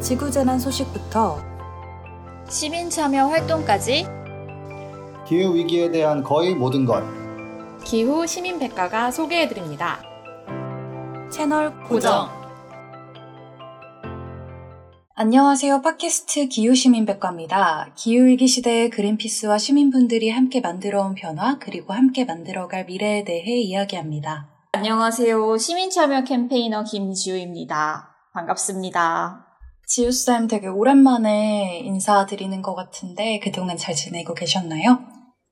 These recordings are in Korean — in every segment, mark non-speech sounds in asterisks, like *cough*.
지구재난 소식부터 시민 참여 활동까지 기후 위기에 대한 거의 모든 것. 기후 시민 백과가 소개해 드립니다. 채널 고정. 안녕하세요. 팟캐스트 기후 시민 백과입니다. 기후 위기 시대에 그린피스와 시민분들이 함께 만들어온 변화, 그리고 함께 만들어갈 미래에 대해 이야기합니다. 안녕하세요. 시민 참여 캠페이너 김지우입니다. 반갑습니다. 지우쌤 되게 오랜만에 인사드리는 것 같은데 그동안 잘 지내고 계셨나요?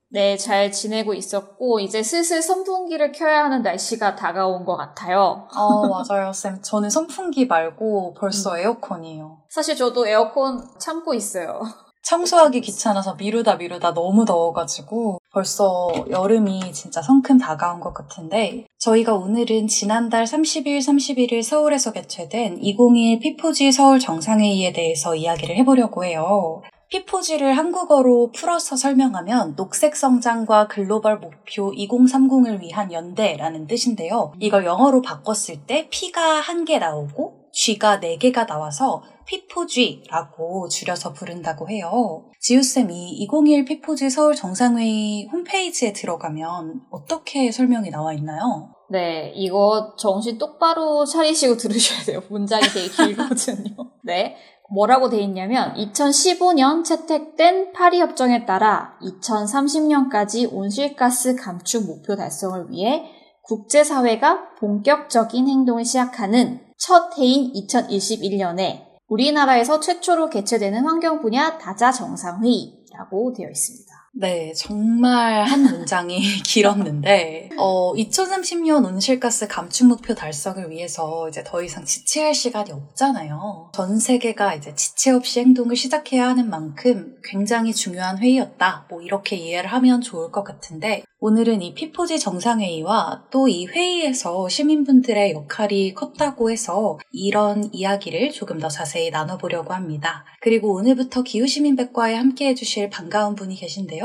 네, 잘 지내고 있었고, 이제 슬슬 선풍기를 켜야 하는 날씨가 다가온 것 같아요. 어, 맞아요, 쌤. 저는 선풍기 말고 벌써 에어컨이에요. 사실 저도 에어컨 참고 있어요. 청소하기 귀찮아서 미루다 미루다 너무 더워가지고 벌써 여름이 진짜 성큼 다가온 것 같은데 저희가 오늘은 지난달 30일, 31일 서울에서 개최된 2021 피포지 서울 정상회의에 대해서 이야기를 해보려고 해요. 피포지를 한국어로 풀어서 설명하면 녹색 성장과 글로벌 목표 2030을 위한 연대라는 뜻인데요. 이걸 영어로 바꿨을 때 P가 한 개 나오고 G가 네 개가 나와서 피포지라고 줄여서 부른다고 해요. 지우쌤이 2021 피포지 서울 정상회의 홈페이지에 들어가면 어떻게 설명이 나와 있나요? 네, 이거 정신 똑바로 차리시고 들으셔야 돼요. 문장이 되게 길거든요. *laughs* 네. 뭐라고 돼 있냐면 2015년 채택된 파리 협정에 따라 2030년까지 온실가스 감축 목표 달성을 위해 국제사회가 본격적인 행동을 시작하는 첫 해인 2021년에 우리나라에서 최초로 개최되는 환경 분야 다자 정상회의라고 되어 있습니다. 네, 정말 한 문장이 *laughs* 길었는데, 어, 2030년 온실가스 감축 목표 달성을 위해서 이제 더 이상 지체할 시간이 없잖아요. 전 세계가 이제 지체 없이 행동을 시작해야 하는 만큼 굉장히 중요한 회의였다. 뭐 이렇게 이해를 하면 좋을 것 같은데, 오늘은 이 피포지 정상회의와 또 이 회의에서 시민분들의 역할이 컸다고 해서 이런 이야기를 조금 더 자세히 나눠보려고 합니다. 그리고 오늘부터 기후시민백과에 함께 해주실 반가운 분이 계신데요.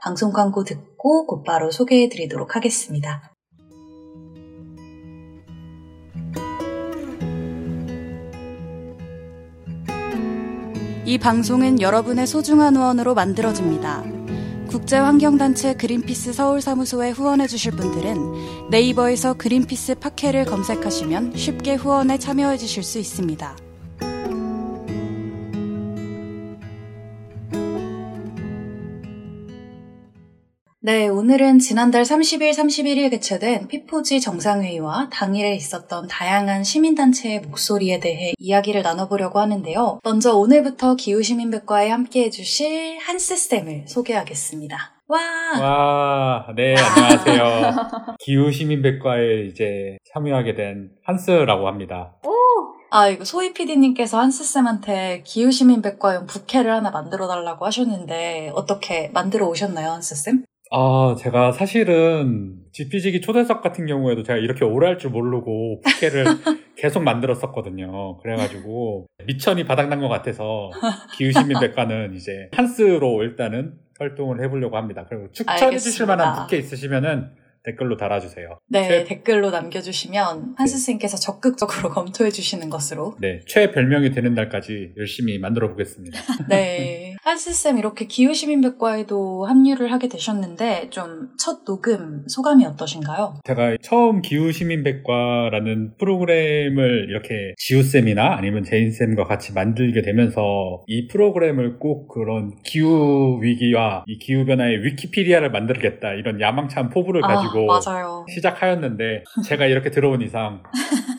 방송 광고 듣고 곧바로 소개해 드리도록 하겠습니다. 이 방송은 여러분의 소중한 후원으로 만들어집니다. 국제환경단체 그린피스 서울사무소에 후원해주실 분들은 네이버에서 그린피스 팟캐를 검색하시면 쉽게 후원에 참여해주실 수 있습니다. 네, 오늘은 지난달 30일, 31일 개최된 피포지 정상회의와 당일에 있었던 다양한 시민단체의 목소리에 대해 이야기를 나눠보려고 하는데요. 먼저 오늘부터 기후시민백과에 함께 해주실 한스쌤을 소개하겠습니다. 와! 와, 네, 안녕하세요. *laughs* 기후시민백과에 이제 참여하게 된 한스라고 합니다. 아, 이거 소희 PD님께서 한스쌤한테 기후시민백과용 부캐를 하나 만들어 달라고 하셨는데, 어떻게 만들어 오셨나요, 한스쌤? 아, 제가 사실은 지피지기 초대석 같은 경우에도 제가 이렇게 오래 할 줄 모르고 부캐를 *laughs* 계속 만들었었거든요. 그래가지고 미천이 바닥난 것 같아서 기후시민 백과는 *laughs* 이제 한스로 일단은 활동을 해보려고 합니다. 그리고 추천해 주실. 만한 부캐 있으시면은 댓글로 달아주세요. 네, 최- 댓글로 남겨주시면 한스쌤께서 적극적으로 *laughs* 검토해 주시는 것으로. 네, 최 별명이 되는 날까지 열심히 만들어 보겠습니다. 네. 한스쌤 이렇게 기후시민백과에도 합류를 하게 되셨는데, 좀 첫 녹음 소감이 어떠신가요? 제가 처음 기후시민백과라는 프로그램을 이렇게 지우쌤이나 아니면 제인쌤과 같이 만들게 되면서 이 프로그램을 꼭 그런 기후위기와 이 기후변화의 위키피디아를 만들겠다 이런 야망찬 포부를 가지고 아, 맞아요. 시작하였는데 제가 이렇게 들어온 이상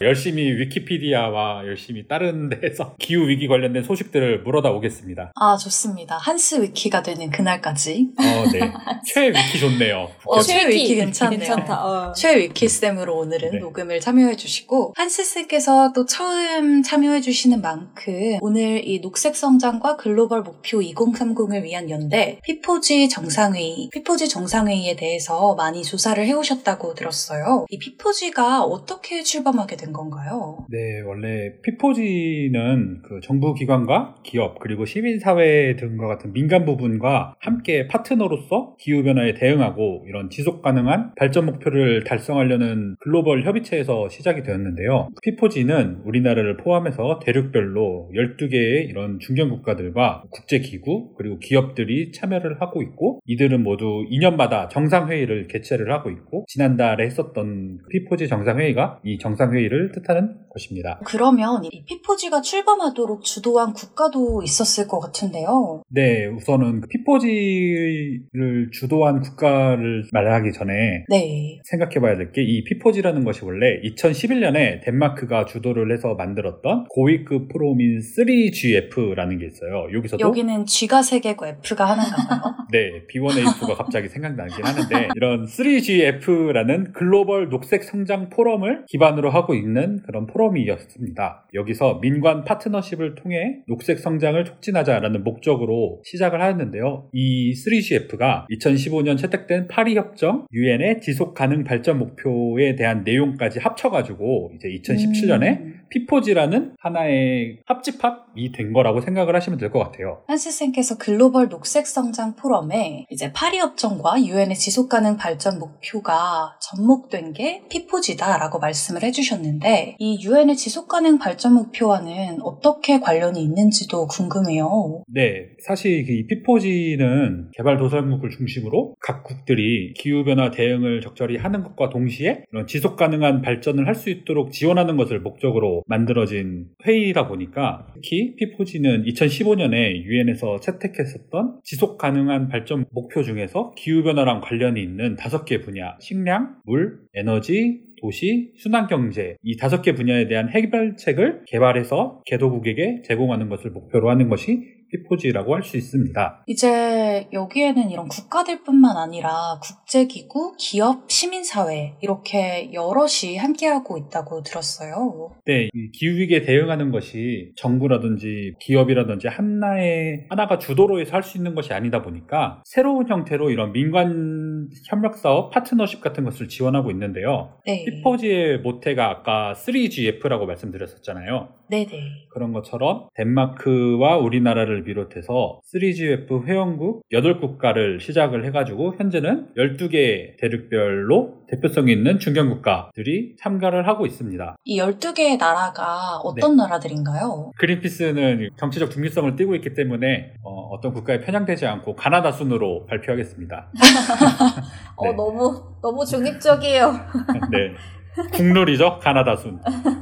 열심히 위키피디아와 열심히 다른 *laughs* 데에서 기후 위기 관련된 소식들을 물어다 오겠습니다. 아, 좋습니다. 한스 위키가 되는 그날까지. 어, 네. *laughs* 최 위키 좋네요. 어, 최최 위키 괜찮네요. 괜찮다. 어. 최 위키 쌤으로 오늘은 네. 녹음을 참여해 주시고 한스 쌤께서 또 처음 참여해 주시는 만큼 오늘 이 녹색 성장과 글로벌 목표 2030을 위한 연대 피포지 정상회의, 피포지 정상회의에 대해서 많이 조사를 해오셨다고 들었어요. 이 피포지가 어떻게 출범하게 된된 건가요? 네, 원래 피포지는 그 정부 기관과 기업 그리고 시민사회 등과 같은 민간 부분과 함께 파트너로서 기후변화에 대응하고 이런 지속 가능한 발전 목표를 달성하려는 글로벌 협의체에서 시작이 되었는데요. 피포지는 우리나라를 포함해서 대륙별로 12개의 이런 중견 국가들과 국제기구 그리고 기업들이 참여를 하고 있고 이들은 모두 2년마다 정상회의를 개최를 하고 있고 지난달에 했었던 피포지 정상회의가 이 정상회의를 뜻하는 것입니다. 그러면 이 피포지가 출범하도록 주도한 국가도 있었을 것 같은데요. 네, 우선은 피포지를 주도한 국가를 말하기 전에 네. 생각해 봐야 될 게 이 피포지라는 것이 원래 2011년에 덴마크가 주도를 해서 만들었던 고위급 프로민 3GF라는 게 있어요. 여기서도 여기는 G가 세 개고 F가 하나인가요? *laughs* 네, B1A2가 갑자기 생각나긴 하는데 이런 3GF라는 글로벌 녹색 성장 포럼을 기반으로 하고 있는 그런 포럼이었습니다. 여기서 민관 파트너십을 통해 녹색 성장을 촉진하자라는 목적으로 시작을 하였는데요. 이 3GF가 2015년 채택된 파리 협정 유엔의 지속 가능 발전 목표에 대한 내용까지 합쳐가지고 이제 2017년에 음. 피포지라는 하나의 합집합이 된 거라고 생각을 하시면 될 것 같아요. 한스쌤께서 글로벌 녹색 성장 포럼에 이제 파리 협정과 유엔의 지속 가능 발전 목표가 접목된 게 피포지다라고 말씀을 해주셨는데 이 유엔의 지속 가능 발전 목표와는 어떻게 관련이 있는지도 궁금해요. 네, 사실 이 피포지는 개발도상국을 중심으로 각 국들이 기후변화 대응을 적절히 하는 것과 동시에 이런 지속 가능한 발전을 할 수 있도록 지원하는 것을 목적으로 만들어진 회의다 보니까 특히 피포지는 2015년에 유엔에서 채택했었던 지속 가능한 발전 목표 중에서 기후변화랑 관련이 있는 다섯 개 분야, 식량, 물, 에너지, 도시, 순환경제 이 다섯 개 분야에 대한 해결책을 개발해서 개도국에게 제공하는 것을 목표로 하는 것이 피포지라고 할 수 있습니다. 이제 여기에는 이런 국가들뿐만 아니라 국제기구, 기업, 시민사회 이렇게 여럿이 함께하고 있다고 들었어요. 네, 이 기후위기에 대응하는 것이 정부라든지 기업이라든지 하나의 하나가 주도로 해서 할 수 있는 것이 아니다 보니까 새로운 형태로 이런 민관 협력사업 파트너십 같은 것을 지원하고 있는데요. 네. 피포지의 모태가 아까 3GF라고 말씀드렸었잖아요. 네네. 그런 것처럼 덴마크와 우리나라를 비롯해서 3GF 회원국 8국가를 시작을 해가지고 현재는 12개 대륙별로 대표성이 있는 중견국가들이 참가를 하고 있습니다. 이 12개의 나라가 어떤 나라들인가요? 그린피스는 정치적 중립성을 띠고 있기 때문에 어, 떤 국가에 편향되지 않고 가나다 순으로 발표하겠습니다. *laughs* 어, *laughs* 네. 너무, 너무 중립적이에요. *laughs* 네. 국룰이죠. 가나다 순.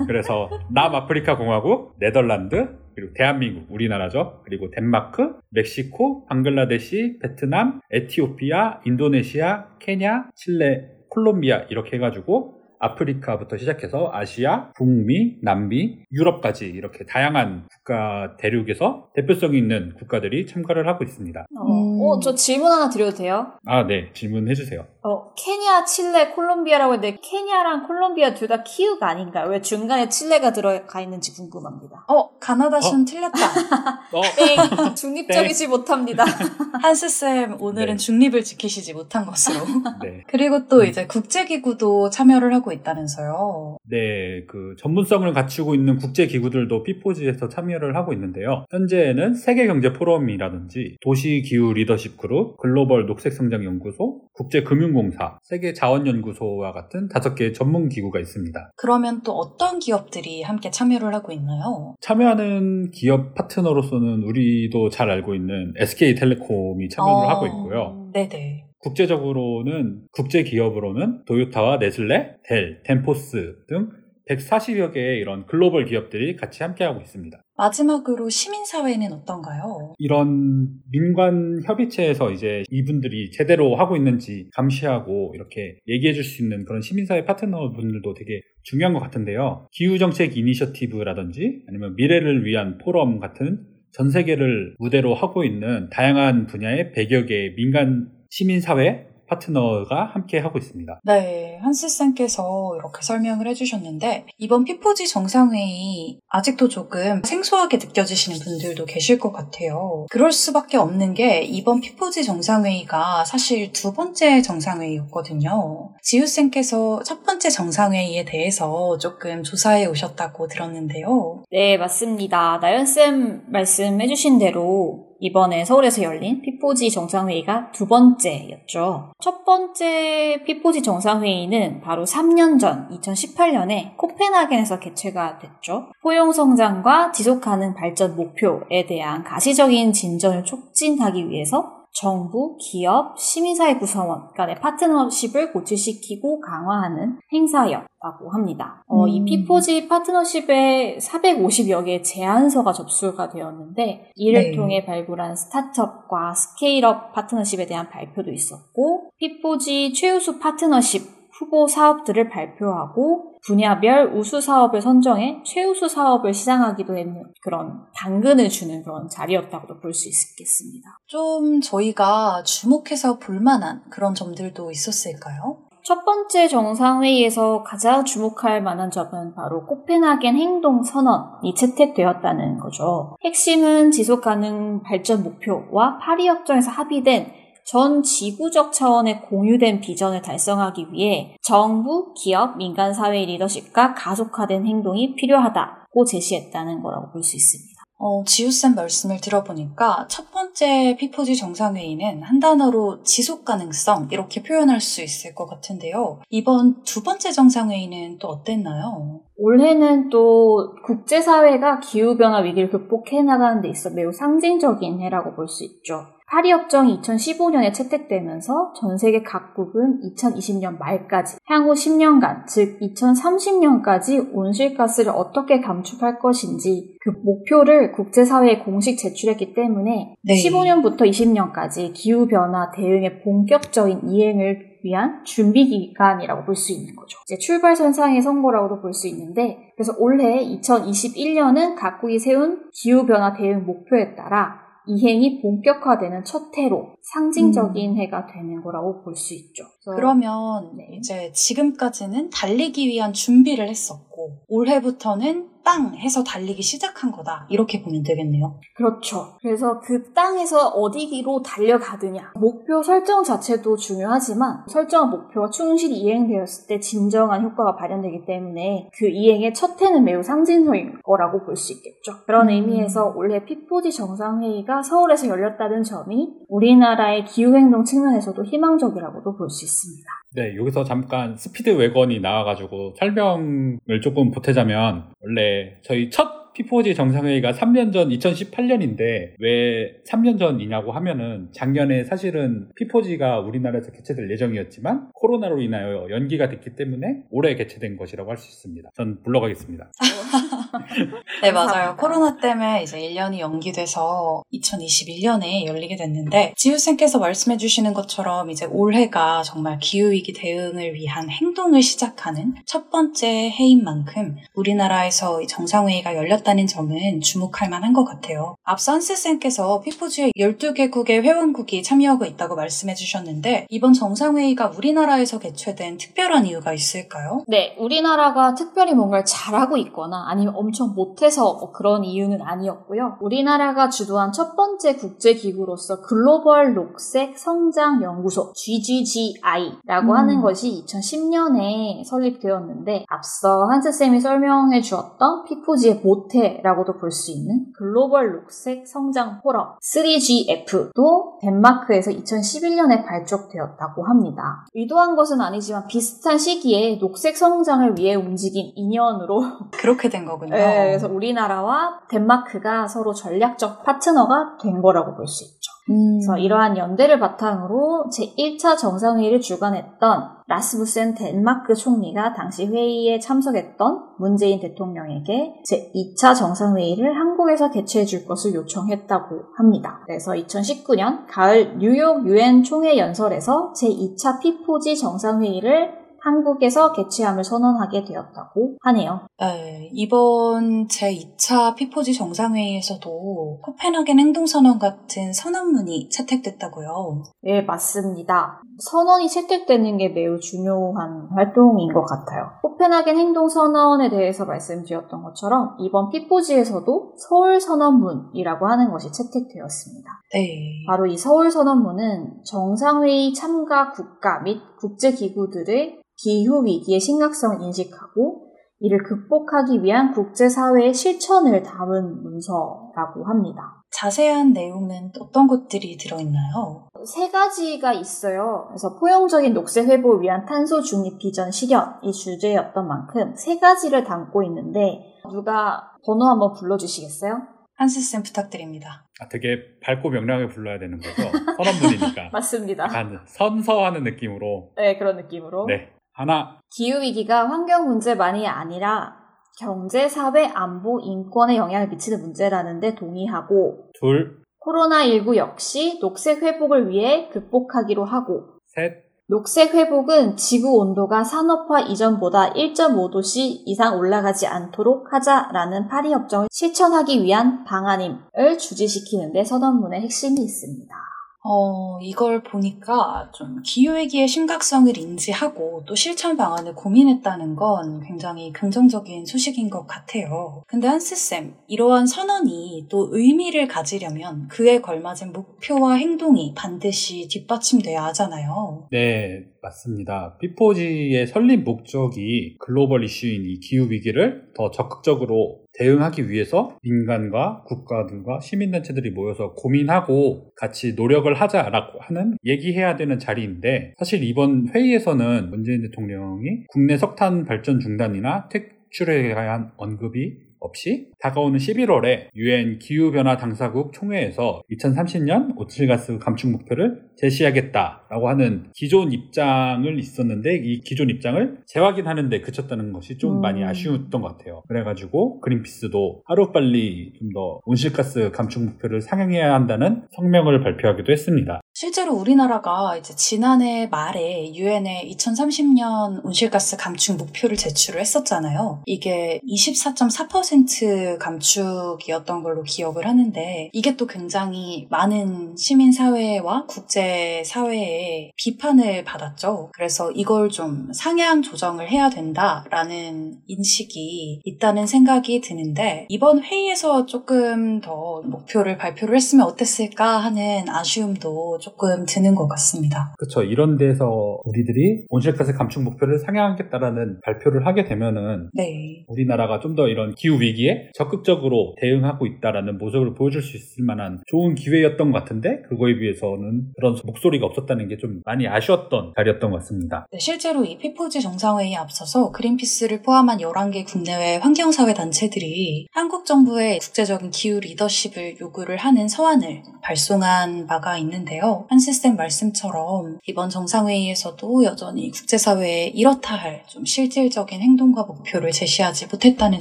그래서 남아프리카 공화국, 네덜란드, 그리고 대한민국, 우리나라죠. 그리고 덴마크, 멕시코, 방글라데시, 베트남, 에티오피아, 인도네시아, 케냐, 칠레, 콜롬비아 이렇게 해가지고 아프리카부터 시작해서 아시아, 북미, 남미, 유럽까지 이렇게 다양한 국가 대륙에서 대표성이 있는 국가들이 참가를 하고 있습니다. 어, 음. 어, 저 질문 하나 드려도 돼요? 아, 네. 질문해 주세요. 어, 케냐, 칠레, 콜롬비아라고 했는데 케냐랑 콜롬비아 둘 다 키읔이 아닌가요? 왜 중간에 칠레가 들어가 있는지 궁금합니다. 어, 가나다 순 틀렸다. *laughs* 어, 땡! 중립적이지 못합니다. *laughs* 한스쌤, 오늘은 네. 중립을 지키시지 못한 것으로. 네. 그리고 또 이제 국제기구도 참여를 하고 있다면서요. 네, 그 전문성을 갖추고 있는 국제 기구들도 P4G에서 참여를 하고 있는데요. 현재는 세계 경제 포럼이라든지 도시 기후 리더십 그룹, 글로벌 녹색 성장 연구소, 국제 금융공사, 세계 자원 연구소와 같은 다섯 개의 전문 기구가 있습니다. 그러면 또 어떤 기업들이 함께 참여를 하고 있나요? 참여하는 기업 파트너로서는 우리도 잘 알고 있는 SK텔레콤이 참여를 어. 하고 있고요. 네네. 국제적으로는 국제 기업으로는 도요타와 네슬레, 델, 덴포스 등 140여 개의 이런 글로벌 기업들이 같이 함께하고 있습니다. 마지막으로 시민사회는 어떤가요? 이런 민관 협의체에서 이제 이분들이 제대로 하고 있는지 감시하고 이렇게 얘기해 줄 수 있는 그런 시민사회 파트너분들도 되게 중요한 것 같은데요. 기후정책 이니셔티브라든지 아니면 미래를 위한 포럼 같은 전 세계를 무대로 하고 있는 다양한 분야의 100여 개의 민간 시민사회 파트너가 함께 하고 있습니다. 네, 한스쌤께서 이렇게 설명을 해주셨는데 이번 피포지 정상회의 아직도 조금 생소하게 느껴지시는 분들도 계실 것 같아요. 그럴 수밖에 없는 게 이번 피포지 정상회의가 사실 두 번째 정상회의였거든요. 지우쌤께서 첫 번째 정상회의에 대해서 조금 조사해 오셨다고 들었는데요. 네, 맞습니다. 나연쌤 말씀해주신 대로 이번에 서울에서 열린 P4G 정상회의가 두 번째였죠. 첫 번째 P4G 정상회의는 바로 3년 전 2018년에 코펜하겐에서 개최가 됐죠. 포용 성장과 지속 가능 발전 목표에 대한 가시적인 진전을 촉진하기 위해서 정부, 기업, 시민사회 구성원 간의 파트너십을 고취시키고 강화하는 행사였다고 합니다. 어, 이 음. P4G 파트너십에 450여 개의 제안서가 접수가 되었는데 이를 네. 통해 발굴한 스타트업과 scale-up 파트너십에 대한 발표도 있었고 P4G 최우수 파트너십 후보 사업들을 발표하고 분야별 우수 사업을 선정해 최우수 사업을 시장하기도 했는 그런 당근을 주는 그런 자리였다고도 볼 수 있겠습니다. 좀 저희가 주목해서 볼 만한 그런 점들도 있었을까요? 첫 번째 정상회의에서 가장 주목할 만한 점은 바로 코펜하겐 행동 선언이 채택되었다는 거죠. 핵심은 지속 가능 발전 목표와 파리 협정에서 합의된 전 지구적 차원의 공유된 비전을 달성하기 위해 정부, 기업, 민간 사회의 리더십과 가속화된 행동이 필요하다고 제시했다는 거라고 볼 수 있습니다. 어, 지우쌤 말씀을 들어보니까 첫 번째 피포지 정상회의는 한 단어로 지속 가능성 이렇게 표현할 수 있을 것 같은데요. 이번 두 번째 정상회의는 또 어땠나요? 올해는 또 국제사회가 기후변화 위기를 극복해 나가는 데 있어 매우 상징적인 해라고 볼 수 있죠. 파리 협정이 2015년에 채택되면서 전 세계 각국은 2020년 말까지 향후 10년간, 즉 2030년까지 온실가스를 어떻게 감축할 것인지 그 목표를 국제사회에 공식 제출했기 때문에 네. 15년부터 20년까지 기후변화 대응의 본격적인 이행을 위한 준비 기간이라고 볼 수 있는 거죠. 이제 출발선상의 선거라고도 볼 수 있는데, 그래서 올해 2021년은 각국이 세운 기후변화 대응 목표에 따라 이행이 본격화되는 첫 해로 상징적인 해가 되는 거라고 볼 수 있죠. 그러면 네. 이제 지금까지는 달리기 위한 준비를 했었고 올해부터는 땅 해서 달리기 시작한 거다 이렇게 보면 되겠네요. 그렇죠. 그래서 그 땅에서 어디로 달려가느냐. 목표 설정 자체도 중요하지만 설정한 목표가 충실히 이행되었을 때 진정한 효과가 발현되기 때문에 그 이행의 첫 해는 매우 상징적인 거라고 볼 수 있겠죠. 그런 음. 의미에서 올해 피포지 정상회의가 서울에서 열렸다는 점이 우리나라 의 기후행동 측면에서도 희망적이라고도 볼 수 있습니다. 네, 여기서 잠깐 스피드 웨건이 나와가지고 설명을 조금 보태자면 원래 저희 첫 피포지 정상회의가 3년 전 2018년인데 왜 3년 전이냐고 하면은 작년에 사실은 피포지가 우리나라에서 개최될 예정이었지만 코로나로 인하여 연기가 됐기 때문에 올해 개최된 것이라고 할 수 있습니다. 전 물러가겠습니다. *laughs* *laughs* 네, 맞아요. 코로나 때문에 이제 1년이 연기돼서 2021년에 열리게 됐는데, 지우쌤께서 말씀해 주시는 것처럼 이제 올해가 정말 기후위기 대응을 위한 행동을 시작하는 첫 번째 해인 만큼 우리나라에서 이 정상회의가 열렸다는 점은 주목할 만한 것 같아요. 앞서 한스쌤께서 피포지에 12개국의 회원국이 참여하고 있다고 말씀해 주셨는데, 이번 정상회의가 우리나라에서 개최된 특별한 이유가 있을까요? 네, 우리나라가 특별히 뭔가를 잘하고 있거나 아니면 엄청 못해서 뭐 그런 이유는 아니었고요. 우리나라가 주도한 첫 번째 국제기구로서 글로벌 녹색 성장 연구소 GGGI라고 음. 하는 것이 2010년에 설립되었는데 앞서 한스쌤이 설명해 주었던 피포지의 모태라고도 볼 수 있는 글로벌 녹색 성장 포럼 3GF도 덴마크에서 2011년에 발족되었다고 합니다. 의도한 것은 아니지만 비슷한 시기에 녹색 성장을 위해 움직인 인연으로 그렇게 된 거군요. 네, 그래서 우리나라와 덴마크가 서로 전략적 파트너가 된 거라고 볼 수 있죠. 음. 그래서 이러한 연대를 바탕으로 제1차 정상회의를 주관했던 라스무센 덴마크 총리가 당시 회의에 참석했던 문재인 대통령에게 제2차 정상회의를 한국에서 개최해 줄 것을 요청했다고 합니다. 그래서 2019년 가을 뉴욕 유엔 총회 연설에서 제2차 피포지 정상회의를 한국에서 개최함을 선언하게 되었다고 하네요. 네, 이번 제2차 피포지 정상회의에서도 코펜하겐 행동선언 같은 선언문이 채택됐다고요. 네, 맞습니다. 선언이 채택되는 게 매우 중요한 활동인 것 같아요. 코펜하겐 행동 선언에 대해서 말씀드렸던 것처럼 이번 피포지에서도 서울 선언문이라고 하는 것이 채택되었습니다. 네. 바로 이 서울 선언문은 정상회의 참가 국가 및 국제 기구들의 기후 위기의 심각성을 인식하고 이를 극복하기 위한 국제사회의 실천을 담은 문서라고 합니다. 자세한 내용은 어떤 것들이 들어있나요? 세 가지가 있어요. 그래서 포용적인 녹색 회복을 위한 탄소 중립 비전 실현 이 주제였던 만큼 세 가지를 담고 있는데 누가 번호 한번 불러주시겠어요? 한스쌤 부탁드립니다. 아, 되게 밝고 명랑하게 불러야 되는 거죠? 선언문이니까. *laughs* 맞습니다. 약간 선서하는 느낌으로. 네, 그런 느낌으로. 네. 하나, 기후위기가 환경 문제만이 아니라 경제, 사회, 안보, 인권에 영향을 미치는 문제라는데 동의하고 둘, 코로나19 역시 녹색 회복을 위해 극복하기로 하고 셋, 녹색 회복은 지구 온도가 산업화 이전보다 1.5도씨 이상 올라가지 않도록 하자라는 파리 협정을 실천하기 위한 방안임을 주지시키는데 선언문의 핵심이 있습니다. 어, 이걸 보니까 좀 기후위기의 심각성을 인지하고 또 실천 방안을 고민했다는 건 굉장히 긍정적인 소식인 것 같아요. 근데 한스쌤, 이러한 선언이 또 의미를 가지려면 그에 걸맞은 목표와 행동이 반드시 뒷받침돼야 하잖아요. 네, 맞습니다. 피포지의 설립 목적이 글로벌 이슈인 이 기후위기를 더 적극적으로 대응하기 위해서 민간과 국가들과 시민단체들이 모여서 고민하고 같이 노력을 하자라고 하는 얘기해야 되는 자리인데 사실 이번 회의에서는 문재인 대통령이 국내 석탄 발전 중단이나 퇴출에 대한 언급이 없이 다가오는 11월에 유엔 기후변화 당사국 총회에서 2030년 오칠가스 감축 목표를 제시하겠다라고 하는 기존 입장을 있었는데 이 기존 입장을 재확인하는 데 그쳤다는 것이 좀 음. 많이 아쉬웠던 것 같아요. 그래가지고 그린피스도 하루빨리 좀 더 온실가스 감축 목표를 상향해야 한다는 성명을 발표하기도 했습니다. 실제로 우리나라가 이제 지난해 말에 유엔에 2030년 온실가스 감축 목표를 제출을 했었잖아요. 이게 24.4% 감축이었던 걸로 기억을 하는데 이게 또 굉장히 많은 시민 사회와 국제 사회의 비판을 받았죠. 그래서 이걸 좀 상향 조정을 해야 된다라는 인식이 있다는 생각이 드는데 이번 회의에서 조금 더 목표를 발표를 했으면 어땠을까 하는 아쉬움도 조금 드는 것 같습니다. 그렇죠. 이런 데서 우리들이 온실가스 감축 목표를 상향하겠다라는 발표를 하게 되면은 네. 우리나라가 좀 더 이런 기후 위기에 적극적으로 대응하고 있다라는 모습을 보여줄 수 있을 만한 좋은 기회였던 것 같은데 그거에 비해서는 그런 목소리가 없었다는 게 좀 많이 아쉬웠던 자리였던 것 같습니다. 네, 실제로 이 피포지 정상회의에 앞서서 그린피스를 포함한 11개 국내외 환경사회 단체들이 한국 정부의 국제적인 기후 리더십을 요구를 하는 서한을 발송한 바가 있는데요. 한시스템 말씀처럼 이번 정상회의에서도 여전히 국제사회에 이렇다 할 좀 실질적인 행동과 목표를 제시하지 못했다는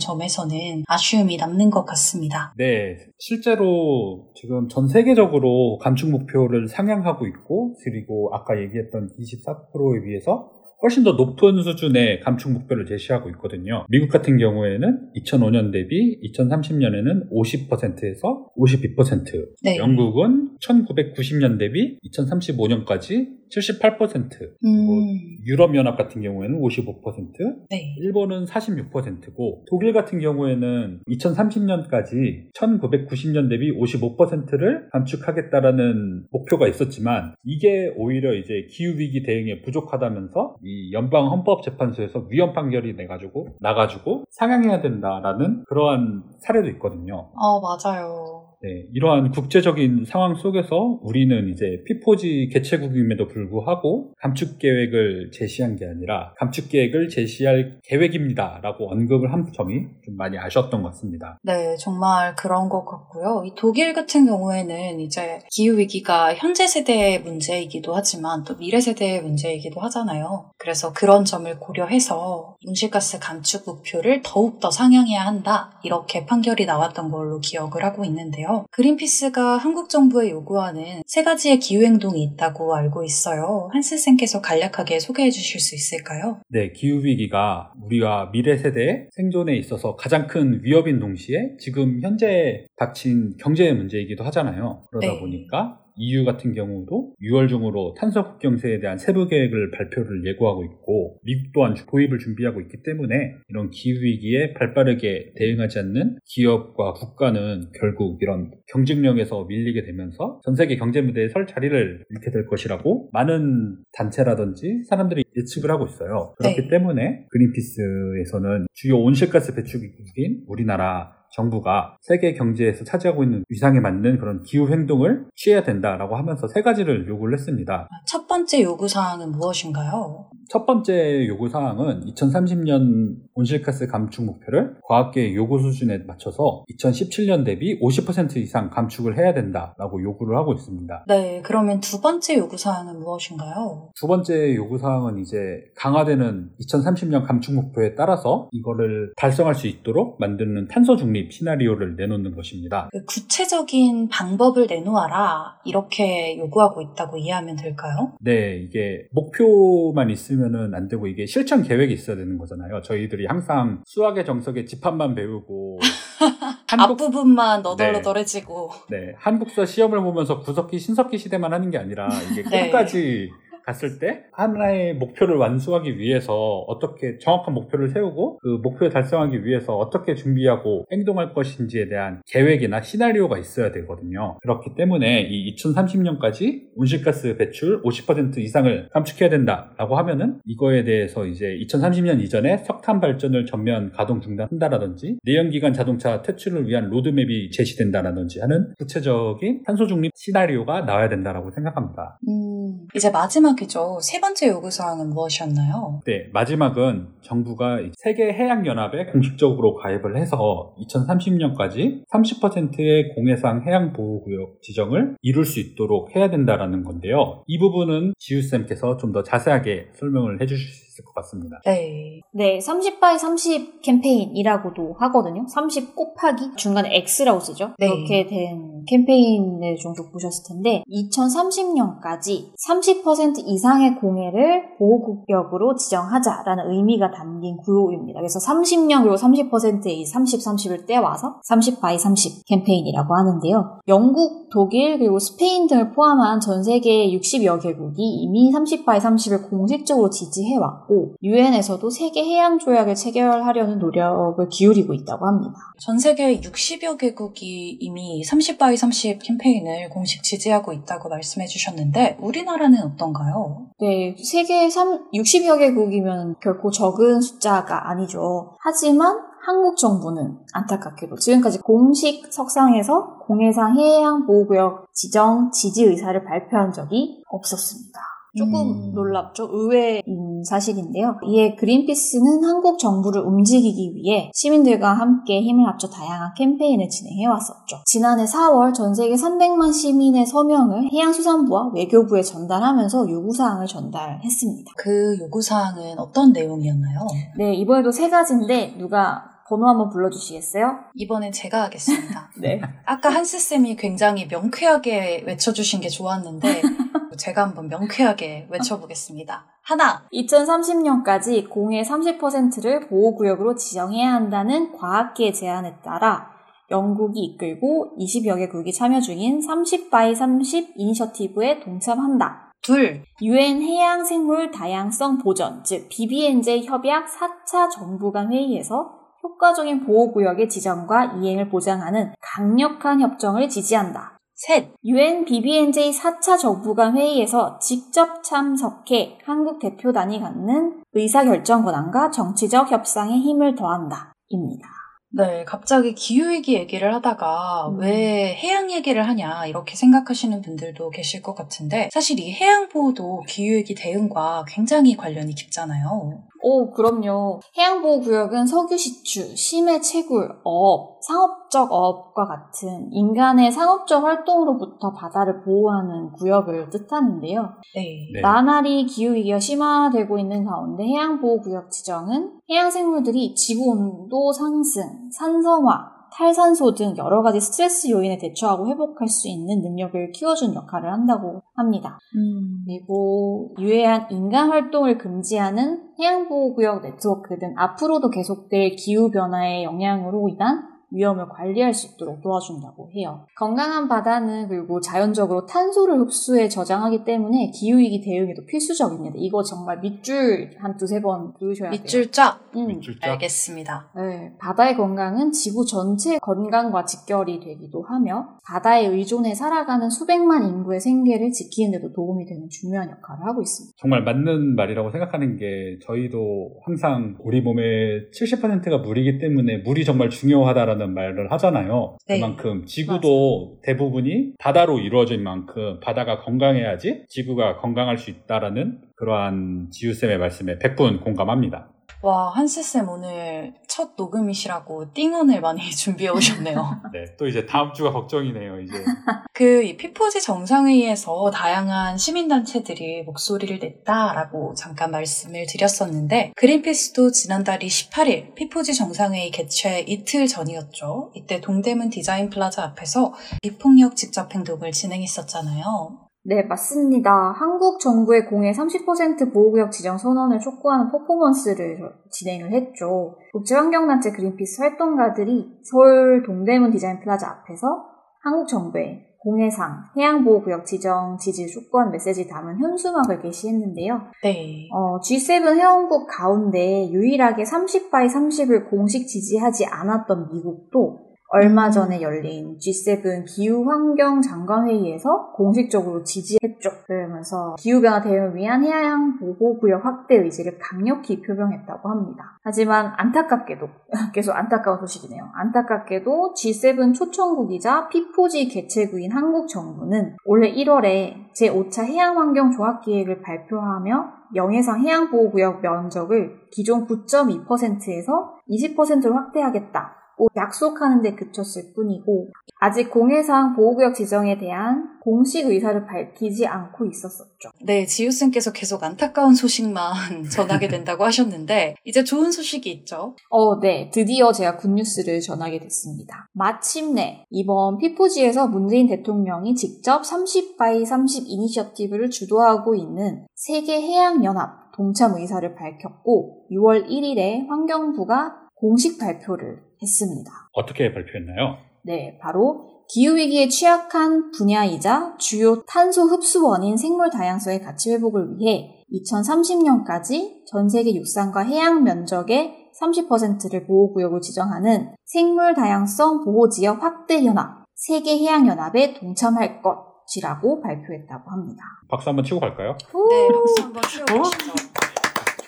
점에서는 아쉬움이 남는 것 같습니다. 네, 실제로 지금 전 세계적으로 감축 목표를 상향하고 있고 그리고 아까 얘기했던 24%에 비해서 훨씬 더 높은 수준의 감축 목표를 제시하고 있거든요. 미국 같은 경우에는 2005년 대비 2030년에는 50%에서 52%, 네. 영국은 1990년 대비 2035년까지 78%, 음, 유럽연합 같은 경우에는 55%, 네. 일본은 46%고 독일 같은 경우에는 2030년까지 1990년 대비 55%를 감축하겠다라는 목표가 있었지만 이게 오히려 이제 기후 위기 대응에 부족하다면서 이 연방 헌법재판소에서 위헌 판결이 내가지고 나가지고 상향해야 된다라는 그러한 사례도 있거든요. 어, 맞아요. 네, 이러한 국제적인 상황 속에서 우리는 이제 피포지 개최국임에도 불구하고 감축 계획을 제시한 게 아니라 감축 계획을 제시할 계획입니다라고 언급을 한 점이 좀 많이 아쉬웠던 것 같습니다. 네, 정말 그런 것 같고요. 이 독일 같은 경우에는 이제 기후 위기가 현재 세대의 문제이기도 하지만 또 미래 세대의 문제이기도 하잖아요. 그래서 그런 점을 고려해서 온실가스 감축 목표를 더욱 더 상향해야 한다. 이렇게 판결이 나왔던 걸로 기억을 하고 있는데요. 그린피스가 한국 정부에 요구하는 세 가지의 기후행동이 있다고 알고 있어요. 한스쌤께서 간략하게 소개해 주실 수 있을까요? 네, 기후위기가 우리가 미래 세대의 생존에 있어서 가장 큰 위협인 동시에 지금 현재 닥친 경제 문제이기도 하잖아요. 그러다 네. 보니까 EU 같은 경우도 6월 중으로 탄소 국경세에 대한 세부 계획을 발표를 예고하고 있고 미국 또한 도입을 준비하고 있기 때문에 이런 기후 위기에 발빠르게 대응하지 않는 기업과 국가는 결국 이런 경쟁력에서 밀리게 되면서 전 세계 경제 무대에 설 자리를 잃게 될 것이라고 많은 단체라든지 사람들이 예측을 하고 있어요. 그렇기 네. 때문에 그린피스에서는 주요 온실가스 배출국인 우리나라 정부가 세계 경제에서 차지하고 있는 위상에 맞는 그런 기후 행동을 취해야 된다라고 하면서 세 가지를 요구를 했습니다. 첫 번째 요구 사항은 무엇인가요? 첫 번째 요구 사항은 2030년 온실가스 감축 목표를 과학계의 요구 수준에 맞춰서 2017년 대비 50% 이상 감축을 해야 된다라고 요구를 하고 있습니다. 네, 그러면 두 번째 요구 사항은 무엇인가요? 두 번째 요구 사항은 이제 강화되는 2030년 감축 목표에 따라서 이거를 달성할 수 있도록 만드는 탄소 중립 시나리오를 내놓는 것입니다. 그 구체적인 방법을 내놓아라 이렇게 요구하고 있다고 이해하면 될까요? 네, 이게 목표만 있으면 은 안 되고 이게 실천 계획이 있어야 되는 거잖아요. 저희들이 항상 수학의 정석의 집합만 배우고 *laughs* 한국 앞부분만 너덜너덜해지고 네, 한국사 시험을 보면서 구석기 신석기 시대만 하는 게 아니라 이게 *laughs* 네. 끝까지 갔을 때 하나의 목표를 완수하기 위해서 어떻게 정확한 목표를 세우고 그 목표를 달성하기 위해서 어떻게 준비하고 행동할 것인지에 대한 계획이나 시나리오가 있어야 되거든요. 그렇기 때문에 이 2030년까지 온실가스 배출 50% 이상을 감축해야 된다라고 하면은 이거에 대해서 이제 2030년 이전에 석탄 발전을 전면 가동 중단한다라든지 내연기관 자동차 퇴출을 위한 로드맵이 제시된다라든지 하는 구체적인 탄소 중립 시나리오가 나와야 된다라고 생각합니다. 음, 이제 마지막 이죠. 세 번째 요구사항은 무엇이었나요? 네, 마지막은 정부가 이 세계 해양 연합에 공식적으로 가입을 해서 2030년까지 30%의 공해상 해양 보호 구역 지정을 이룰 수 있도록 해야 된다라는 건데요. 이 부분은 지우 쌤께서 좀 더 자세하게 설명을 해주실 수 있을 것 같습니다. 네. 네, 30 by 30 캠페인이라고도 하거든요. 30 곱하기 중간에 X라고 쓰죠. 네. 그렇게 된 캠페인을 종종 보셨을 텐데 2030년까지 30% 이상의 공해를 보호구역으로 지정하자라는 의미가 담긴 구호입니다. 그래서 30년 그리고 30%의 30, 30을 떼와서 30 by 30 캠페인이라고 하는데요. 영국, 독일 그리고 스페인 등을 포함한 전 세계 60여 개국이 이미 30 by 30을 공식적으로 지지해왔고 유엔에서도 세계 해양 조약을 체결하려는 노력을 기울이고 있다고 합니다. 전 세계 60여 개국이 이미 30 by 30 캠페인을 공식 지지하고 있다고 말씀해 주셨는데 우리나라는 어떤가요? 네, 세계 3, 60여 개국이면 결코 적은 숫자가 아니죠. 하지만 한국 정부는 안타깝게도 지금까지 공식 석상에서 공해상 해양 보호구역 지정 지지 의사를 발표한 적이 없었습니다. 조금 음. 놀랍죠? 의외인 사실인데요. 이에 그린피스는 한국 정부를 움직이기 위해 시민들과 함께 힘을 합쳐 다양한 캠페인을 진행해 왔었죠. 지난해 4월 전 세계 300만 시민의 서명을 해양수산부와 외교부에 전달하면서 요구사항을 전달했습니다. 그 요구사항은 어떤 내용이었나요? 네, 이번에도 세 가지인데 누가 번호 한번 불러주시겠어요? 이번엔 제가 하겠습니다. *laughs* 네. 아까 한스 쌤이 굉장히 명쾌하게 외쳐주신 게 좋았는데 *laughs* 제가 한번 명쾌하게 외쳐보겠습니다. 하나, 2030년까지 공해 30%를 보호구역으로 지정해야 한다는 과학계 제안에 따라 영국이 이끌고 20여 개국이 참여 중인 30 by 30 이니셔티브에 동참한다. 둘, 유엔 해양 생물 다양성 보전, 즉 BBNJ 협약 4차 정부 간 회의에서 효과적인 보호구역의 지정과 이행을 보장하는 강력한 협정을 지지한다. 셋, 유엔 BBNJ 4차 정부 간 회의에서 직접 참석해 한국 대표단이 갖는 의사결정 권한과 정치적 협상에 힘을 더한다. 입니다. 네, 갑자기 기후위기 얘기를 하다가 음. 왜 해양 얘기를 하냐 이렇게 생각하시는 분들도 계실 것 같은데 사실 이 해양보호도 기후위기 대응과 굉장히 관련이 깊잖아요. 오, 그럼요. 해양보호구역은 석유 시추, 심해 채굴, 어업, 상업적 어업과 같은 인간의 상업적 활동으로부터 바다를 보호하는 구역을 뜻하는데요. 네. 네. 나날이 기후위기가 심화되고 있는 가운데 해양보호구역 지정은 해양생물들이 지구온도 상승, 산성화, 탈산소 등 여러 가지 스트레스 요인에 대처하고 회복할 수 있는 능력을 키워주는 역할을 한다고 합니다. 음, 그리고 유해한 인간 활동을 금지하는 해양보호구역 네트워크 등 앞으로도 계속될 기후변화의 영향으로 인한 위험을 관리할 수 있도록 도와준다고 해요. 건강한 바다는 그리고 자연적으로 탄소를 흡수해 저장하기 때문에 기후위기 대응에도 필수적입니다. 이거 정말 밑줄 한 두세 번 그으셔야 돼요. 밑줄 쫙. 음. 밑줄 쫙. 알겠습니다. 네, 바다의 건강은 지구 전체 건강과 직결이 되기도 하며 바다에 의존해 살아가는 수백만 인구의 생계를 지키는 데도 도움이 되는 중요한 역할을 하고 있습니다. 정말 맞는 말이라고 생각하는 게 저희도 항상 우리 몸의 70%가 물이기 때문에 물이 정말 중요하다라는 말을 하잖아요. 네. 그만큼 지구도 대부분이 바다로 이루어진 만큼 바다가 건강해야지 지구가 건강할 수 있다라는 그러한 지우쌤의 말씀에 100분 공감합니다. 와, 한스쌤 오늘 첫 녹음이시라고 띵언을 많이 *laughs* 준비해 오셨네요. *laughs* 네, 또 이제 다음 주가 걱정이네요, 이제. *laughs* 그, 이 P4G 정상회의에서 다양한 시민단체들이 목소리를 냈다라고 잠깐 말씀을 드렸었는데, 그린피스도 지난달 28일 P4G 정상회의 개최 이틀 전이었죠. 이때 동대문 디자인 플라자 앞에서 비폭력 직접 행동을 진행했었잖아요. 네, 맞습니다. 한국 정부의 공해 30% 보호구역 지정 선언을 촉구하는 퍼포먼스를 진행을 했죠. 국제환경단체 그린피스 활동가들이 서울 동대문 디자인 플라자 앞에서 한국 정부의 공해상 해양보호구역 지정 지지를 촉구한 메시지 담은 현수막을 게시했는데요. 네. 어, G7 회원국 가운데 유일하게 30 by 30을 공식 지지하지 않았던 미국도 얼마 전에 열린 G7 기후환경 장관회의에서 공식적으로 지지했죠. 그러면서 기후변화 대응을 위한 해양 보호구역 확대 의지를 강력히 표명했다고 합니다. 하지만 안타깝게도, *laughs* 계속 안타까운 소식이네요. 안타깝게도 G7 초청국이자 P4G 개최국인 한국 정부는 올해 1월에 제5차 해양환경종합계획을 발표하며 영해상 해양보호구역 면적을 기존 9.2%에서 20%로 확대하겠다. 고 약속하는 데 그쳤을 뿐이고 아직 공해상 보호구역 지정에 대한 공식 의사를 밝히지 않고 있었었죠. 네, 지우쌤께서 계속 안타까운 소식만 *laughs* 전하게 된다고 하셨는데, 이제 좋은 소식이 있죠. 어, 네. 드디어 제가 good news를 전하게 됐습니다. 마침내 이번 P4G에서 문재인 대통령이 직접 30 by 30 이니셔티브를 주도하고 있는 세계해양연합 동참 의사를 밝혔고 6월 1일에 환경부가 공식 발표를 했습니다. 어떻게 발표했나요? 네, 바로 기후위기에 취약한 분야이자 주요 탄소 흡수원인 생물 다양성의 가치 회복을 위해 2030년까지 전 세계 육상과 해양 면적의 30%를 보호구역으로 지정하는 생물 다양성 보호지역 확대 연합 세계해양연합에 동참할 것이라고 발표했다고 합니다. 박수 한번 치고 갈까요? 네, 박수 한번 치워주시죠.